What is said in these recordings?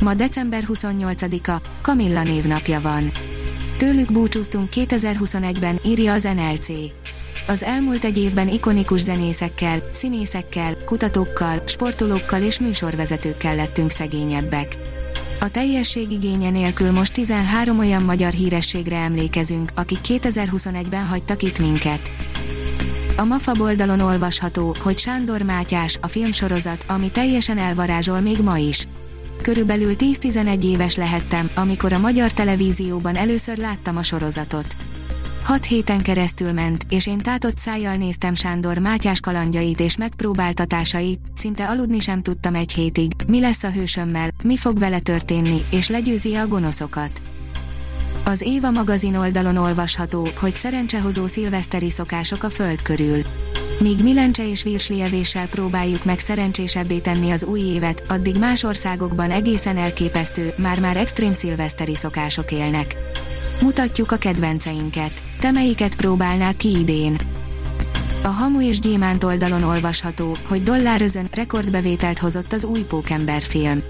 Ma december 28-a, Kamilla névnapja van. Tőlük búcsúztunk 2021-ben, írja az NLC. Az elmúlt egy évben ikonikus zenészekkel, színészekkel, kutatókkal, sportolókkal és műsorvezetőkkel lettünk szegényebbek. A teljesség igénye nélkül most 13 olyan magyar hírességre emlékezünk, akik 2021-ben hagytak itt minket. A MAFA oldalon olvasható, hogy Sándor Mátyás, a filmsorozat, ami teljesen elvarázsol még ma is. Körülbelül 10-11 éves lehettem, amikor a magyar televízióban először láttam a sorozatot. Hat héten keresztül ment, és én tátott szájjal néztem Sándor Mátyás kalandjait és megpróbáltatásait, szinte aludni sem tudtam egy hétig, mi lesz a hősömmel, mi fog vele történni, és legyőzi a gonoszokat. Az Éva magazin oldalon olvasható, hogy szerencsehozó szilveszteri szokások a föld körül. Míg Milencse és virslievéssel próbáljuk meg szerencsésebbé tenni az új évet, addig más országokban egészen elképesztő, már-már extrém szilveszteri szokások élnek. Mutatjuk a kedvenceinket. Te melyiket próbálnál ki idén? A Hamu és Gyémánt oldalon olvasható, hogy dollárözön rekordbevételt hozott az új Pókember film.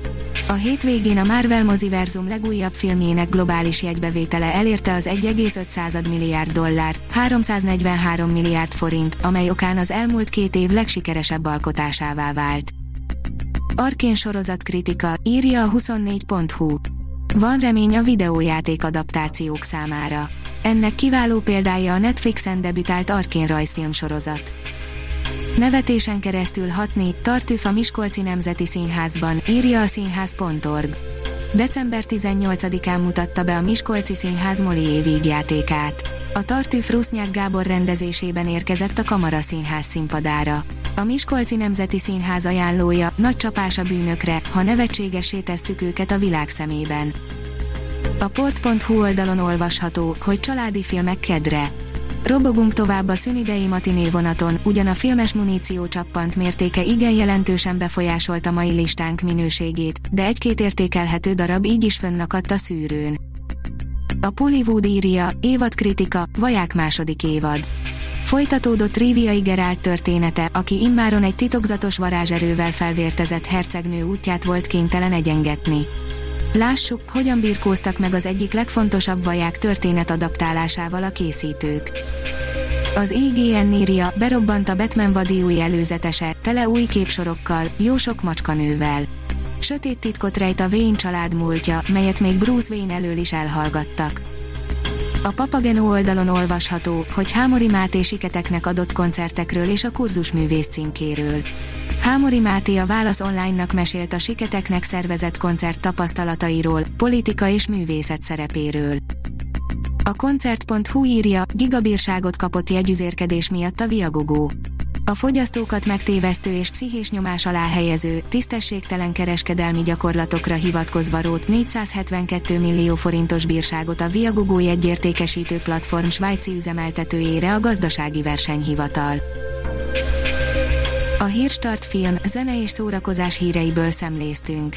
A hétvégén a Marvel moziverzum legújabb filmjének globális jegybevétele elérte az 1,5 milliárd dollárt, 343 milliárd forint, amely okán az elmúlt két év legsikeresebb alkotásává vált. Arkén sorozat kritika, írja a 24.hu. Van remény a videójáték adaptációk számára. Ennek kiváló példája a Netflixen debütált Arkén rajzfilm sorozat. Nevetésen keresztül hatni, Tartűf a Miskolci Nemzeti Színházban, írja a színház.org. December 18-án mutatta be a Miskolci Színház Moli vígjátékát. A Tartűf Rusznyák Gábor rendezésében érkezett a Kamara Színház színpadára. A Miskolci Nemzeti Színház ajánlója, nagy csapás a bűnökre, ha nevetségesé tesszük őket a világ szemében. A port.hu oldalon olvasható, hogy családi filmek kedre. Robogunk tovább a szünidei matiné vonaton, ugyan a filmes muníció csappant mértéke igen jelentősen befolyásolta mai listánk minőségét, de egy-két értékelhető darab így is fönnakadt a szűrőn. A Pollywood írja, évad kritika, vaják második évad. Folytatódott Triviai Gerált története, aki immáron egy titokzatos varázserővel felvértezett hercegnő útját volt kénytelen egyengetni. Lássuk, hogyan birkóztak meg az egyik legfontosabb vaják történet adaptálásával a készítők. Az IGN írja, berobbant a Batman vadi új előzetese, tele új képsorokkal, jó sok macskanővel. Sötét titkot rejt a Wayne család múltja, melyet még Bruce Wayne elől is elhallgattak. A Papageno oldalon olvasható, hogy Hámori Máté siketeknek adott koncertekről és a kurzusművész címkéről. Hámori Máté a Válasz Online-nak mesélt a siketeknek szervezett koncert tapasztalatairól, politika és művészet szerepéről. A koncert.hu írja, gigabírságot kapott jegyüzérkedés miatt a Viagogó. A fogyasztókat megtévesztő és pszichés nyomás alá helyező, tisztességtelen kereskedelmi gyakorlatokra hivatkozva rót 472 millió forintos bírságot a Viagogó jegyértékesítő platform svájci üzemeltetőjére a gazdasági versenyhivatal. A Hírstart film, zene és szórakozás híreiből szemléztünk.